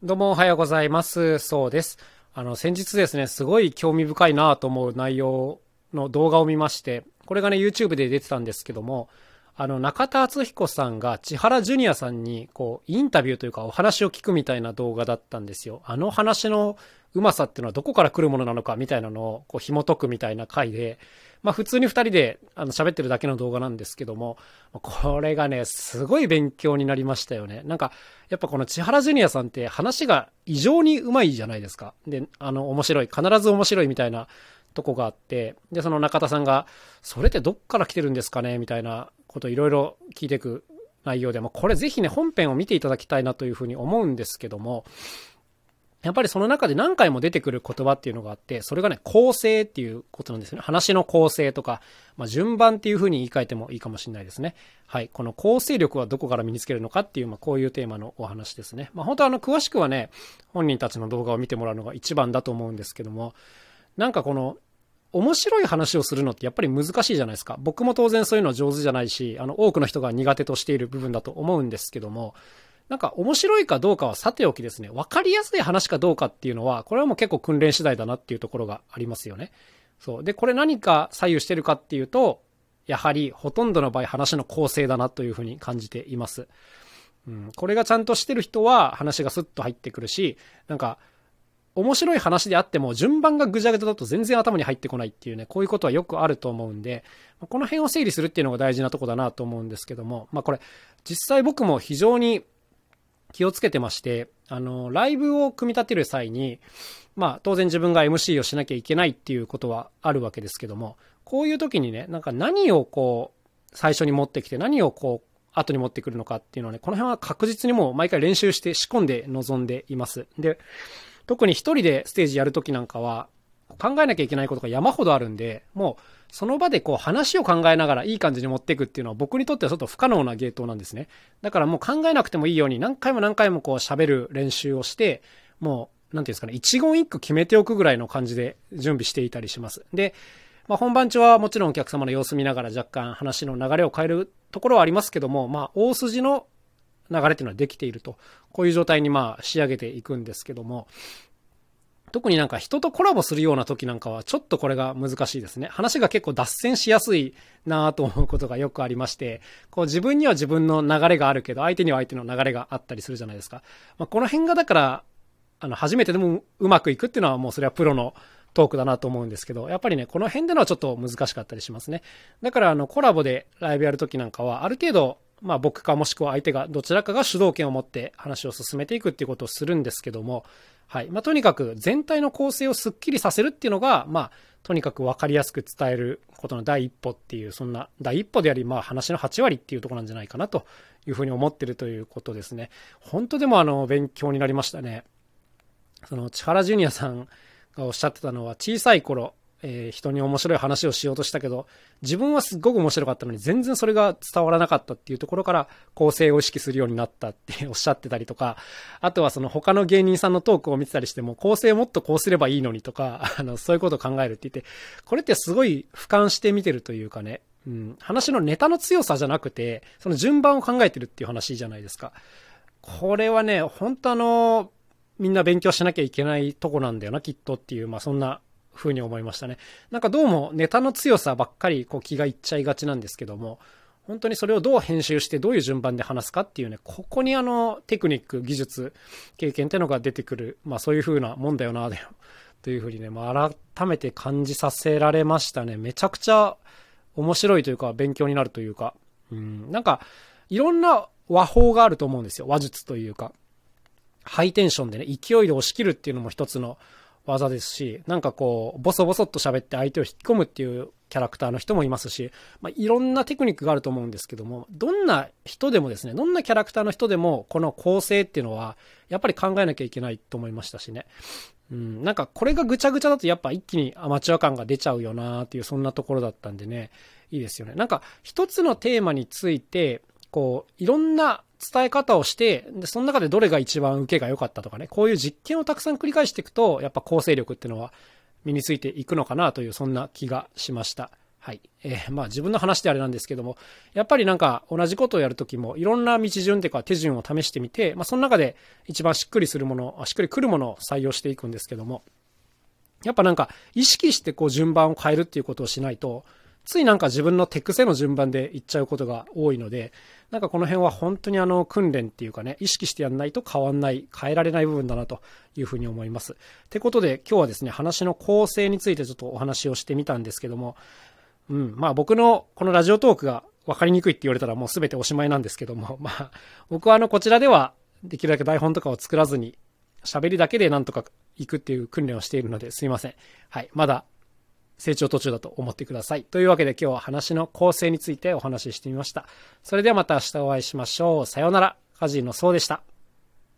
どうもおはようございます。そうです。あの、先日ですね、すごい興味深いなと思う内容の動画を見まして、これがね、YouTube で出てたんですけども、あの、中田敦彦さんが千原ジュニアさんに、こう、インタビューというかお話を聞くみたいな動画だったんですよ。あの話のうまさっていうのはどこから来るものなのかみたいなのを、こう、紐解くみたいな回で、まあ普通に二人であの喋ってるだけの動画なんですけども、これがね、すごい勉強になりましたよね。なんか、やっぱこの千原ジュニアさんって話が異常にうまいじゃないですか。で、あの、面白い、必ず面白いみたいなとこがあって、で、その中田さんが、それってどっから来てるんですかねみたいなこといろいろ聞いていく内容で、もこれぜひね、本編を見ていただきたいなというふうに思うんですけども、やっぱりその中で何回も出てくる言葉っていうのがあって、それがね、構成っていうことなんですね。話の構成とか、まあ、順番っていう風に言い換えてもいいかもしれないですね。はい。この構成力はどこから身につけるのかっていう、まあ、こういうテーマのお話ですね。まあ、本当はあの、詳しくはね、本人たちの動画を見てもらうのが一番だと思うんですけども、なんかこの、面白い話をするのってやっぱり難しいじゃないですか。僕も当然そういうの上手じゃないし、あの、多くの人が苦手としている部分だと思うんですけども、なんか面白いかどうかはさておきですね、わかりやすい話かどうかっていうのは、これはもう結構訓練次第だなっていうところがありますよね。そう。で、これ何か左右してるかっていうと、やはりほとんどの場合話の構成だなというふうに感じています。うん。これがちゃんとしてる人は話がスッと入ってくるし、なんか、面白い話であっても順番がぐちゃぐちゃだと全然頭に入ってこないっていうね、こういうことはよくあると思うんで、この辺を整理するっていうのが大事なとこだなと思うんですけども、まあこれ、実際僕も非常に気をつけてまして、あの、ライブを組み立てる際に、まあ、当然自分が MC をしなきゃいけないっていうことはあるわけですけども、こういう時にね、なんか何をこう、最初に持ってきて何をこう、後に持ってくるのかっていうのはね、この辺は確実にもう毎回練習して仕込んで臨んでいます。で、特に一人でステージやるときなんかは、考えなきゃいけないことが山ほどあるんで、もう、その場でこう話を考えながらいい感じに持っていくっていうのは僕にとってはちょっと不可能なゲートなんですね。だからもう考えなくてもいいように何回も何回もこう喋る練習をして、もう、なんていうんですかね、一言一句決めておくぐらいの感じで準備していたりします。で、まあ、本番中はもちろんお客様の様子見ながら若干話の流れを変えるところはありますけども、まあ、大筋の流れっていうのはできていると、こういう状態にまあ仕上げていくんですけども、特になんか人とコラボするような時なんかはちょっとこれが難しいですね。話が結構脱線しやすいなぁと思うことがよくありまして、こう自分には自分の流れがあるけど、相手には相手の流れがあったりするじゃないですか。まあ、この辺がだから、あの、初めてでもうまくいくっていうのはもうそれはプロのトークだなと思うんですけど、やっぱりね、この辺でのはちょっと難しかったりしますね。だからあの、コラボでライブやるときなんかは、ある程度、まあ僕かもしくは相手がどちらかが主導権を持って話を進めていくっていうことをするんですけども、はい。まあ、とにかく全体の構成をすっきりさせるっていうのが、まあ、とにかく分かりやすく伝えることの第一歩っていう、そんな第一歩であり、まあ話の8割っていうところなんじゃないかなというふうに思ってるということですね。本当でもあの、勉強になりましたね。その、千原ジュニアさんがおっしゃってたのは、小さい頃、えー、人に面白い話をしようとしたけど、自分はすっごく面白かったのに全然それが伝わらなかったっていうところから構成を意識するようになったっておっしゃってたりとか、あとはその他の芸人さんのトークを見てたりしても構成もっとこうすればいいのにとか、あの、そういうことを考えるって言って、これってすごい俯瞰して見てるというかね、うん、話のネタの強さじゃなくて、その順番を考えてるっていう話じゃないですか。これはね、本当あの、みんな勉強しなきゃいけないとこなんだよな、きっとっていう、まあそんなふうに思いましたね。なんかどうもネタの強さばっかりこう気がいっちゃいがちなんですけども、本当にそれをどう編集してどういう順番で話すかっていうね、ここにあのテクニック、技術、経験ってのが出てくる、まあそういう風なもんだよな、というふうにね、まあ、改めて感じさせられましたね。めちゃくちゃ面白いというか、勉強になるというか、うん、なんか、いろんな和法があると思うんですよ。話術というか。ハイテンションでね、勢いで押し切るっていうのも一つの技ですし、なんかこう、ボソボソっと喋って相手を引き込むっていうキャラクターの人もいますし、まあ、いろんなテクニックがあると思うんですけども、どんな人でもですね、どんなキャラクターの人でも、この構成っていうのは、やっぱり考えなきゃいけないと思いましたしね。うん、なんかこれがぐちゃぐちゃだとやっぱ一気にアマチュア感が出ちゃうよなっていうそんなところだったんでね、いいですよね。なんか一つのテーマについて、こう、いろんな伝え方をして、で、その中でどれが一番受けが良かったとかね、こういう実験をたくさん繰り返していくと、やっぱ構成力っていうのは身についていくのかなという、そんな気がしました。はい。えー、まあ自分の話であれなんですけども、やっぱりなんか同じことをやるときもいろんな道順というか手順を試してみて、まあその中で一番しっくりするもの、しっくりくるものを採用していくんですけども、やっぱなんか意識してこう順番を変えるっていうことをしないと、ついなんか自分の手癖の順番でいっちゃうことが多いので、なんかこの辺は本当にあの訓練っていうかね、意識してやんないと変わんない、変えられない部分だなというふうに思います。ってことで今日はですね、話の構成についてちょっとお話をしてみたんですけども、うん、まあ僕のこのラジオトークが分かりにくいって言われたらもう全ておしまいなんですけども、まあ僕はあのこちらではできるだけ台本とかを作らずに喋りだけでなんとか行くっていう訓練をしているのですいません。はい。まだ成長途中だと思ってください。というわけで今日は話の構成についてお話ししてみました。それではまた明日お会いしましょう。さようなら。カジノそうでした。